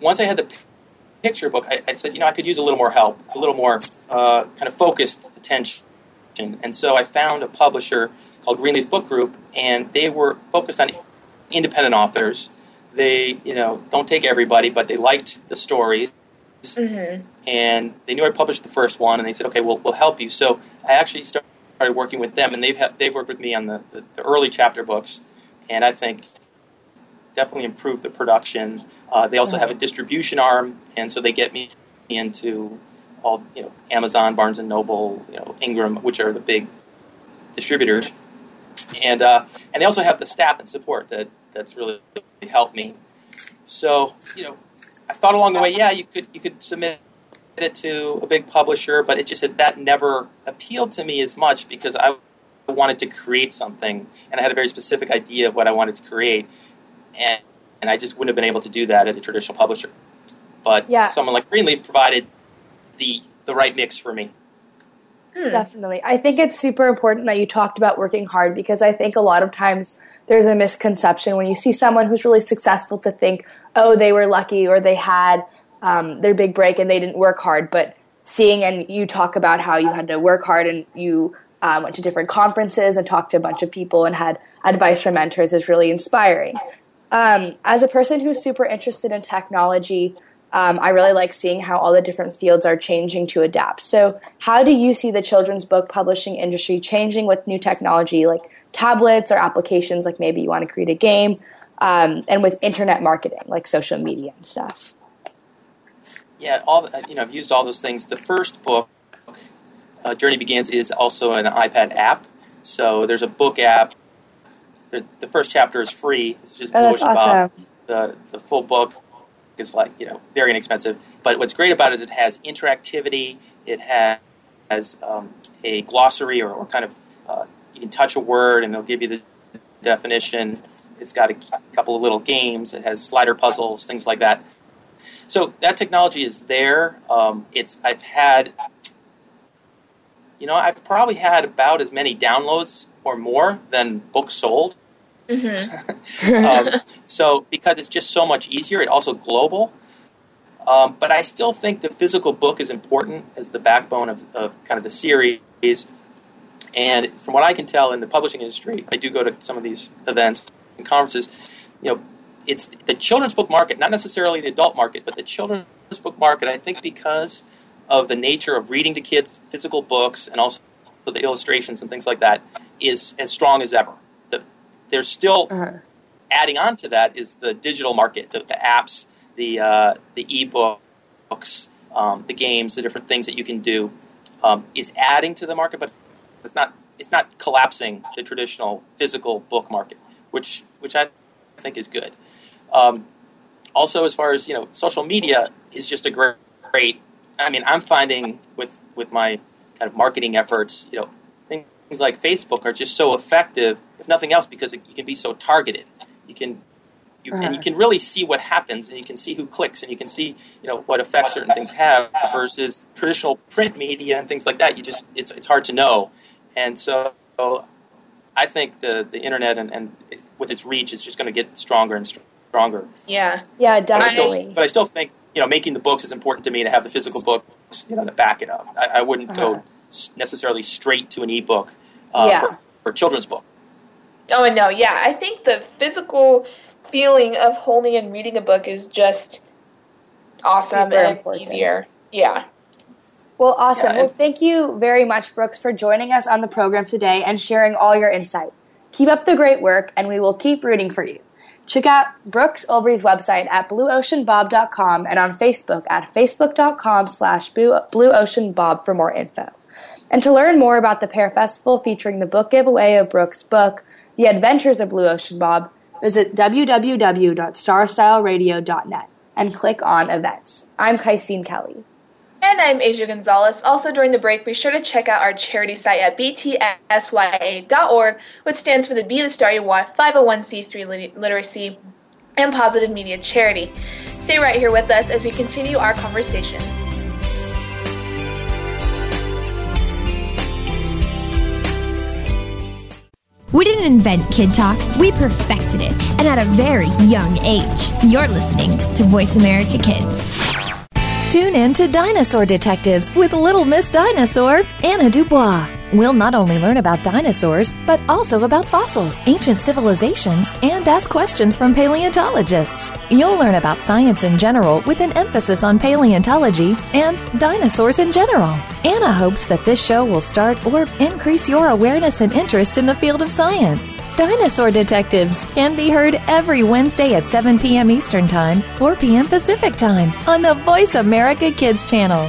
Speaker 6: Once I had the picture book, I, I, said, you know, I could use a little more help, a little more uh, kind of focused attention and so I found a publisher called Greenleaf Book Group, and they were focused on independent authors. They, you know, don't take everybody, but they liked the stories. Mm-hmm. And they knew I published the first one, and they said, "Okay, we'll, we'll help you." So I actually started working with them, and they've they've worked with me on the, the, the, early chapter books, and I think definitely improved the production. Uh, they also have a distribution arm, and so they get me into all you know Amazon, Barnes and Noble, you know Ingram, which are the big distributors, and uh, and they also have the staff and support that that's really helped me. So you know, I thought along the way, yeah, you could you could submit it to a big publisher, but it just that never appealed to me as much because I wanted to create something, and I had a very specific idea of what I wanted to create, and and I just wouldn't have been able to do that at a traditional publisher. But yeah. someone like Greenleaf provided the the right mix for me.
Speaker 4: Hmm. Definitely. I think it's super important that you talked about working hard because I think a lot of times there's a misconception when you see someone who's really successful to think, oh, they were lucky or they had um, their big break and they didn't work hard. But seeing and you talk about how you had to work hard and you um, went to different conferences and talked to a bunch of people and had advice from mentors is really inspiring. Um, as a person who's super interested in technology, um, I really like seeing how all the different fields are changing to adapt. So, how do you see the children's book publishing industry changing with new technology like tablets or applications, like maybe you want to create a game, um, and with internet marketing, like social media and stuff?
Speaker 6: Yeah, all the, you know, I've used all those things. The first book, uh, Journey Begins is also an iPad app. So there's a book app. The, the first chapter is free. It's just
Speaker 4: Oh, that's
Speaker 6: Blue Ocean Bob.
Speaker 4: awesome.
Speaker 6: The the full book is like you know very inexpensive. But what's great about it is it has interactivity. It has, um, a glossary or, or kind of uh, you can touch a word and it'll give you the definition. It's got a couple of little games. It has slider puzzles, things like that. So that technology is there. Um, it's I've had, you know, I've probably had about as many downloads or more than books sold. um, so because it's just so much easier, it also global. Um, but I still think the physical book is important as the backbone of, of kind of the series. And from what I can tell in the publishing industry, I do go to some of these events and conferences. You know, it's the children's book market, not necessarily the adult market, but the children's book market. I think because of the nature of reading to kids physical books and also the illustrations and things like that, is as strong as ever. The, there's still adding on to that is the digital market, the, the apps, the uh, the ebooks, um, the games, the different things that you can do, um, is adding to the market, but it's not it's not collapsing the traditional physical book market, which which I think is good. Um, also, as far as you know, social media is just a great, great. I mean, I'm finding with with my kind of marketing efforts, you know, things like Facebook are just so effective, if nothing else, because it, you can be so targeted. You can you, and you can really see what happens, and you can see who clicks, and you can see you know what effects certain things have versus traditional print media and things like that. You just it's it's hard to know, and so I think the the internet and, and with its reach is just going to get stronger and stronger.
Speaker 3: Yeah.
Speaker 4: Yeah,
Speaker 6: But I, still,
Speaker 4: definitely.
Speaker 6: but I still think you know making the books is important to me to have the physical books you know to back it up. I, I wouldn't
Speaker 4: Uh-huh.
Speaker 6: go s- necessarily straight to an ebook uh,
Speaker 3: Yeah.
Speaker 6: for, for a children's book.
Speaker 3: Oh no, yeah. I think the physical feeling of holding and reading a book is just awesome
Speaker 4: Super
Speaker 3: and
Speaker 4: important.
Speaker 3: easier. Yeah.
Speaker 4: Well, awesome.
Speaker 6: Yeah,
Speaker 4: well, thank you very much, Brooks, for joining us on the program today and sharing all your insight. Keep up the great work, and we will keep rooting for you. Check out Brooks Olbrys' website at blueoceanbob.com and on Facebook at facebook.com slash blueoceanbob for more info. And to learn more about the Pear Festival featuring the book giveaway of Brooks' book, The Adventures of Blue Ocean Bob, visit www.starstyleradio.net and click on events. I'm Kaisine Kelly.
Speaker 3: And I'm Asia Gonzalez. Also, during the break, be sure to check out our charity site at btsya.org, which stands for the Be the Star You Are 501c3 literacy and positive media charity. Stay right here with us as we continue our conversation.
Speaker 9: We didn't invent Kid Talk, we perfected it, and at a very young age. You're listening to Voice America Kids.
Speaker 8: Tune in to Dinosaur Detectives with Little Miss Dinosaur, Anna Dubois. We'll not only learn about dinosaurs, but also about fossils, ancient civilizations, and ask questions from paleontologists. You'll learn about science in general with an emphasis on paleontology and dinosaurs in general. Anna hopes that this show will start or increase your awareness and interest in the field of science. Dinosaur Detectives can be heard every Wednesday at 7 p.m. Eastern Time, 4 p.m. Pacific Time on the Voice America Kids channel.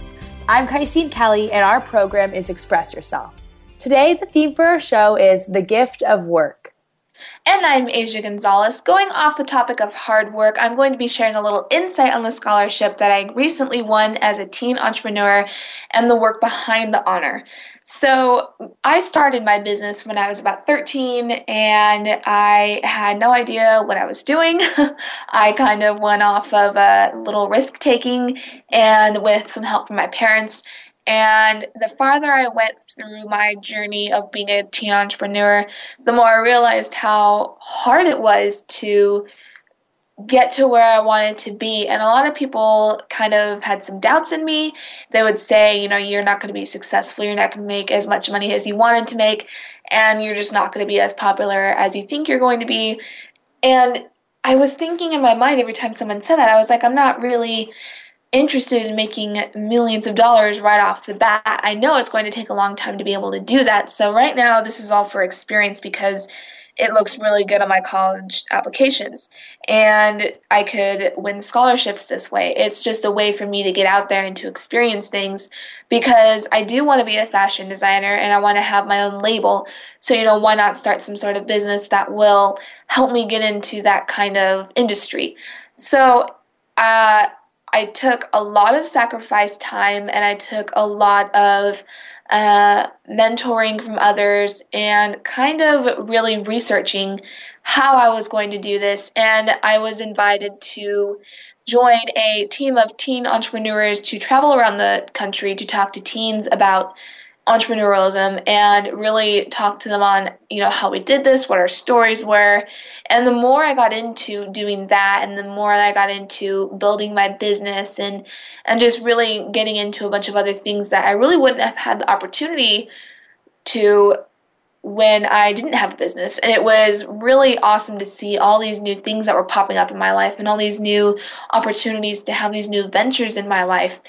Speaker 4: I'm Kaisine Kelly, and our program is Express Yourself. Today, the theme for our show is The Gift of Work.
Speaker 3: And I'm Asia Gonzalez. Going off the topic of hard work, I'm going to be sharing a little insight on the scholarship that I recently won as a teen entrepreneur and the work behind the honor. So, I started my business when I was about 13 and I had no idea what I was doing. I kind of went off of a little risk taking and with some help from my parents. And the farther I went through my journey of being a teen entrepreneur, the more I realized how hard it was to get to where I wanted to be. And a lot of people kind of had some doubts in me. They would say, you know, you're not going to be successful, you're not going to make as much money as you wanted to make, and you're just not going to be as popular as you think you're going to be. And I was thinking in my mind every time someone said that, I was like, I'm not really interested in making millions of dollars right off the bat. I know it's going to take a long time to be able to do that. So right now, this is all for experience because it looks really good on my college applications. And I could win scholarships this way. It's just a way for me to get out there and to experience things because I do want to be a fashion designer and I want to have my own label. So, you know, why not start some sort of business that will help me get into that kind of industry? So, uh, I took a lot of sacrifice time and I took a lot of uh, mentoring from others and kind of really researching how I was going to do this. And I was invited to join a team of teen entrepreneurs to travel around the country to talk to teens about entrepreneurialism and really talk to them on you know how we did this what our stories were and the more i got into doing that and the more i got into building my business and and just really getting into a bunch of other things that i really wouldn't have had the opportunity to when i didn't have a business and it was really awesome to see all these new things that were popping up in my life and all these new opportunities to have these new ventures in my life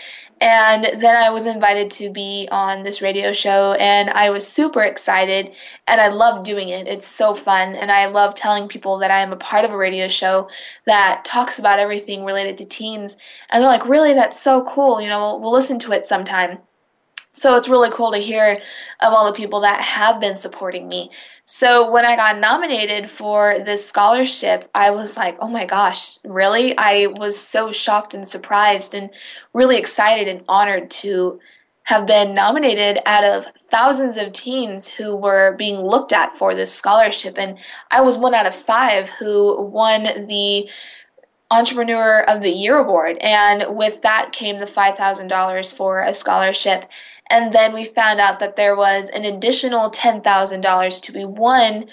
Speaker 3: and then I was invited to be on this radio show, and I was super excited, and I love doing it. It's so fun, and I love telling people that I am a part of a radio show that talks about everything related to teens. And they're like, Really? That's so cool. You know, we'll, we'll listen to it sometime. So it's really cool to hear of all the people that have been supporting me. So when I got nominated for this scholarship, I was like, oh my gosh, really? I was so shocked and surprised and really excited and honored to have been nominated out of thousands of teens who were being looked at for this scholarship. And I was one out of five who won the Entrepreneur of the Year award. And with that came the $5,000 for a scholarship and then we found out that there was an additional $10,000 to be won.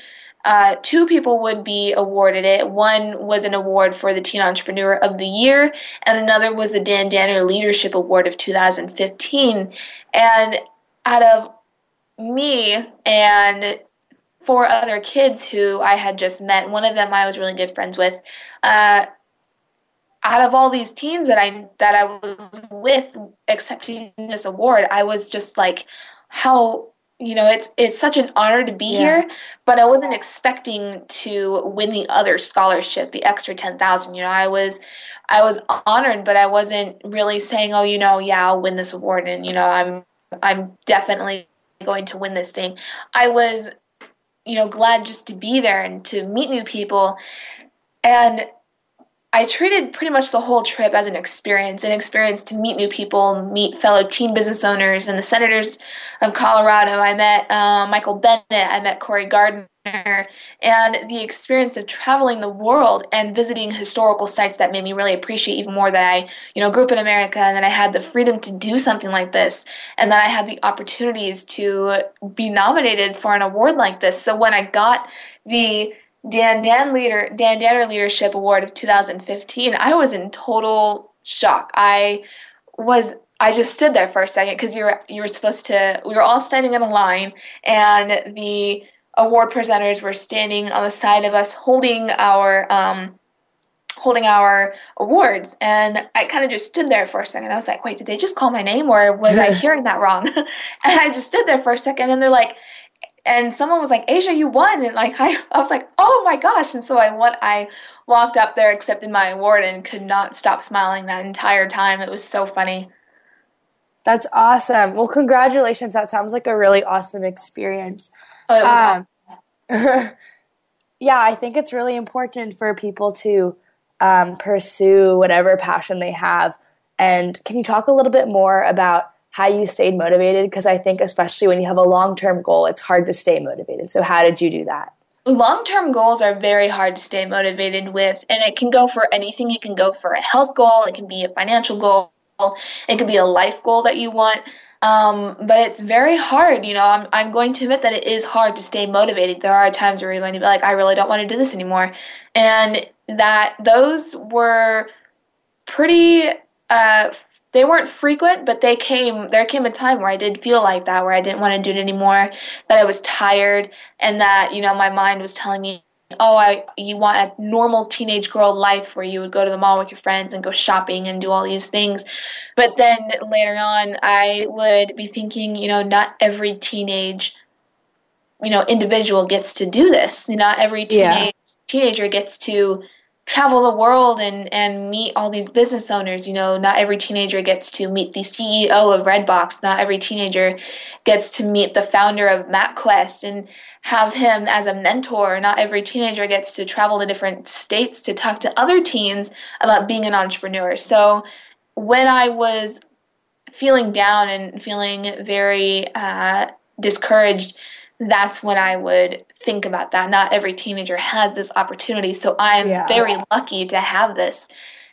Speaker 3: Uh, two people would be awarded it. One was an award for the Teen Entrepreneur of the Year, and another was the Dan Danner Leadership Award of 2015. And out of me and four other kids who I had just met, one of them I was really good friends with, uh, out of all these teens that I that I was with accepting this award, I was just like, how you know it's it's such an honor to be yeah. here, but I wasn't expecting to win the other scholarship, the extra ten thousand. You know, I was I was honored, but I wasn't really saying, oh, you know, yeah, I'll win this award, and you know, I'm I'm definitely going to win this thing. I was, you know, glad just to be there and to meet new people, and I treated pretty much the whole trip as an experience, an experience to meet new people, meet fellow teen business owners and the senators of Colorado. I met uh, Michael Bennet, I met Cory Gardner, and the experience of traveling the world and visiting historical sites that made me really appreciate even more that I, you know, grew up in America and that I had the freedom to do something like this and that I had the opportunities to be nominated for an award like this. So when I got the Dan Dan leader Dan Danner Leadership Award of 2015, I was in total shock. I was I just stood there for a second because you were you were supposed to we were all standing in a line and the award presenters were standing on the side of us holding our um, holding our awards and I kind of just stood there for a second. I was like, wait, did they just call my name or was I hearing that wrong? and I just stood there for a second and they're like, and someone was like, Asia, you won. And like, I, I was like, oh my gosh. And so I won, I walked up there, accepted my award and could not stop smiling that entire time. It was so funny.
Speaker 4: That's awesome. Well, congratulations. That sounds like a really awesome experience.
Speaker 3: Oh, it was um, awesome.
Speaker 4: yeah, I think it's really important for people to um, pursue whatever passion they have. And can you talk a little bit more about how you stayed motivated? Because I think, especially when you have a long term goal, it's hard to stay motivated. So, how did you do that?
Speaker 3: Long term goals are very hard to stay motivated with, and it can go for anything. It can go for a health goal, it can be a financial goal, it could be a life goal that you want. Um, but it's very hard, you know. I'm, I'm going to admit that it is hard to stay motivated. There are times where you're going to be like, I really don't want to do this anymore. And that those were pretty uh, they weren't frequent, but they came. There came a time where I did feel like that, where I didn't want to do it anymore, that I was tired, and that you know my mind was telling me, "Oh, I you want a normal teenage girl life where you would go to the mall with your friends and go shopping and do all these things." But then later on, I would be thinking, you know, not every teenage, you know, individual gets to do this. Not every teenage yeah. teenager gets to travel the world and and meet all these business owners you know not every teenager gets to meet the ceo of redbox. Not every teenager gets to meet the founder of mapquest and have him as a mentor. Not every teenager gets to travel to different states to talk to other teens about being an entrepreneur. So when i was feeling down and feeling very uh, discouraged that's when I would think about that. Not every teenager has this opportunity, so I'm yeah. very lucky to have this.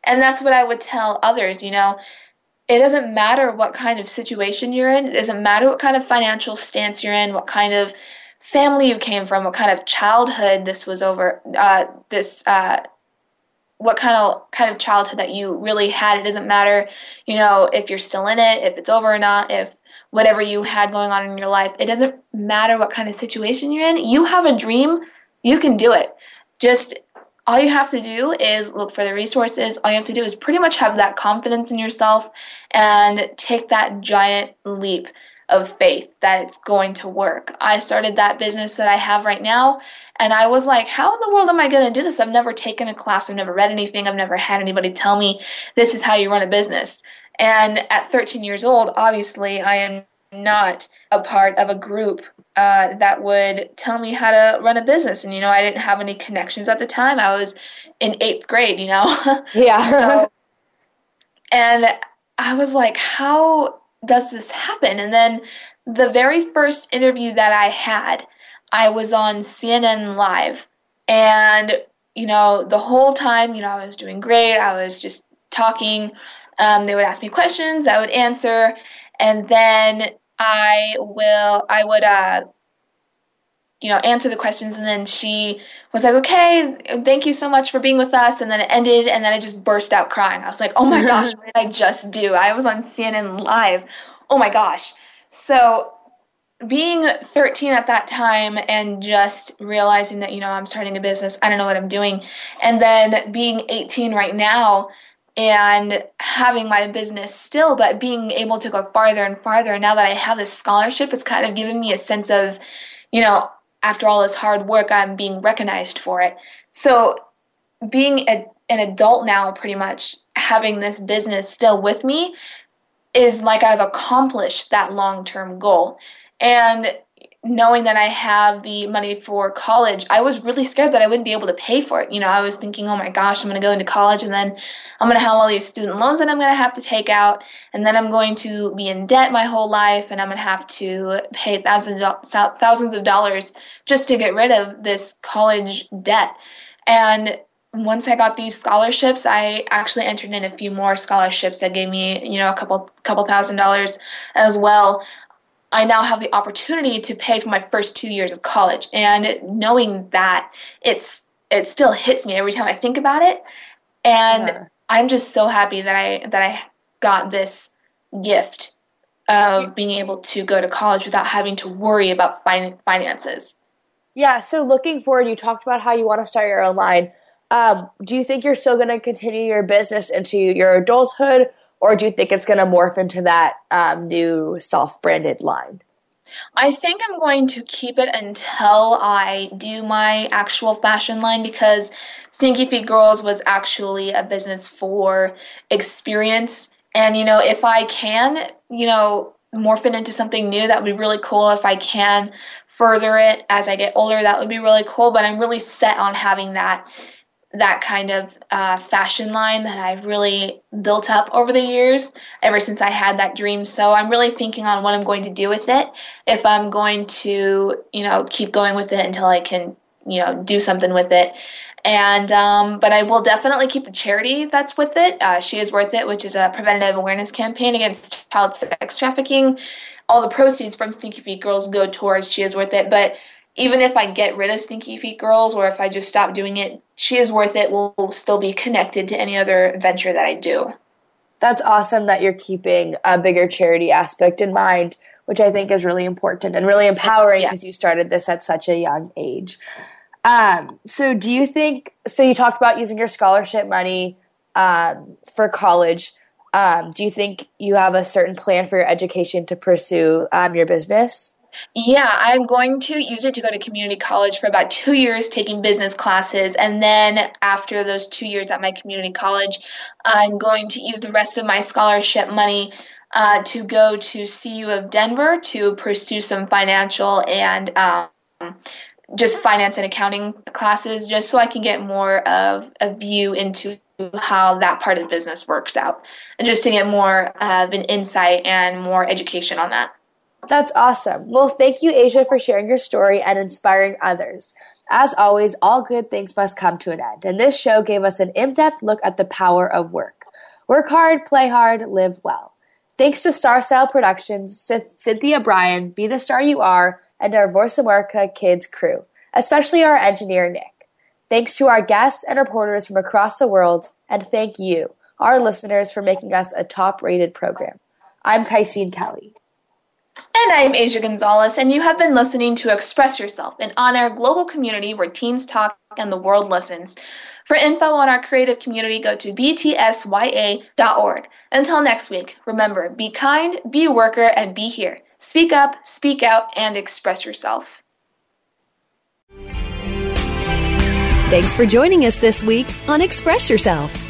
Speaker 3: And that's what I would tell others, you know. It doesn't matter what kind of situation you're in, it doesn't matter what kind of financial stance you're in, what kind of family you came from, what kind of childhood this was over, uh, this, uh, what kind of kind of childhood that you really had. It doesn't matter, you know, if you're still in it, if it's over or not, if whatever you had going on in your life. It doesn't matter what kind of situation you're in. You have a dream, you can do it. Just all you have to do is look for the resources. All you have to do is pretty much have that confidence in yourself and take that giant leap of faith that it's going to work. I started that business that I have right now and I was like, how in the world am I going to do this? I've never taken a class, I've never read anything, I've never had anybody tell me this is how you run a business. And at 13 years old, obviously, I am not a part of a group uh, that would tell me how to run a business. And, you know, I didn't have any connections at the time. I was in eighth grade, you know?
Speaker 4: Yeah. so,
Speaker 3: and I was like, how does this happen? And then the very first interview that I had, I was on CNN Live. And, you know, the whole time, you know, I was doing great. I was just talking um, they would ask me questions, I would answer, and then I will, I would, uh, you know, answer the questions, and then she was like, "Okay, thank you so much for being with us," and then it ended, and then I just burst out crying. I was like, "Oh my gosh, what did I just do?" I was on CNN Live. Oh my gosh. So being 13 at that time and just realizing that you know I'm starting a business, I don't know what I'm doing, and then being 18 right now and having my business still, but being able to go farther and farther. And now that I have this scholarship, it's kind of given me a sense of, you know, after all this hard work, I'm being recognized for it. So being a, an adult now, pretty much having this business still with me, is like I've accomplished that long term goal. And knowing that I have the money for college, I was really scared that I wouldn't be able to pay for it. You know, I was thinking, oh my gosh, I'm going to go into college and then I'm going to have all these student loans that I'm going to have to take out, and then I'm going to be in debt my whole life, and I'm going to have to pay thousands of, thousands of dollars just to get rid of this college debt. And once I got these scholarships, I actually entered in a few more scholarships that gave me, you know, a couple couple thousand dollars as well. I now have the opportunity to pay for my first two years of college. And knowing that, it's it still hits me every time I think about it. And yeah. I'm just so happy that I that I got this gift of being able to go to college without having to worry about fin- finances.
Speaker 4: Yeah. So looking forward, you talked about how you want to start your own line. Um, do you think you're still going to continue your business into your adulthood, or do you think it's going to morph into that um, new self-branded line?
Speaker 3: I think I'm going to keep it until I do my actual fashion line because Stinky Feet Girls was actually a business for experience. And, you know, if I can, you know, morph it into something new, that would be really cool. If I can further it as I get older, that would be really cool. But I'm really set on having that that kind of uh, fashion line that I've really built up over the years ever since I had that dream. So I'm really thinking on what I'm going to do with it. If I'm going to, you know, keep going with it until I can, you know, do something with it. And um, but I will definitely keep the charity that's with it. Uh, she is worth it, which is a preventative awareness campaign against child sex trafficking. All the proceeds from Stinky Feet Girls go towards She is worth it, but even if I get rid of Stinky Feet Girls or if I just stop doing it, She is Worth It will, will still be connected to any other venture that I do.
Speaker 4: That's awesome that you're keeping a bigger charity aspect in mind, which I think is really important and really empowering because yeah. you started this at such a young age. Um, so, do you think? So, you talked about using your scholarship money um, for college. Um, do you think you have a certain plan for your education to pursue um, your business?
Speaker 3: Yeah, I'm going to use it to go to community college for about two years, taking business classes. And then after those two years at my community college, I'm going to use the rest of my scholarship money uh, to go to CU of Denver to pursue some financial and um, just finance and accounting classes, just so I can get more of a view into how that part of the business works out, and just to get more of an insight and more education on that.
Speaker 4: That's awesome. Well, thank you, Asia, for sharing your story and inspiring others. As always, all good things must come to an end, and this show gave us an in depth look at the power of work. Work hard, play hard, live well. Thanks to Star Style Productions, Cynthia Bryan, Be the Star You Are, and our Voice America Kids crew, especially our engineer, Nick. Thanks to our guests and reporters from across the world, and thank you, our listeners, for making us a top rated program. I'm Kaisine Kelly.
Speaker 3: And I'm Asia Gonzalez, and you have been listening to Express Yourself, an on air global community where teens talk and the world listens. For info on our creative community, go to btsya.org. Until next week, remember be kind, be a worker, and be here. Speak up, speak out, and express yourself.
Speaker 10: Thanks for joining us this week on Express Yourself,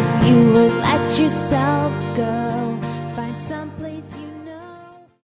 Speaker 2: if you would let yourself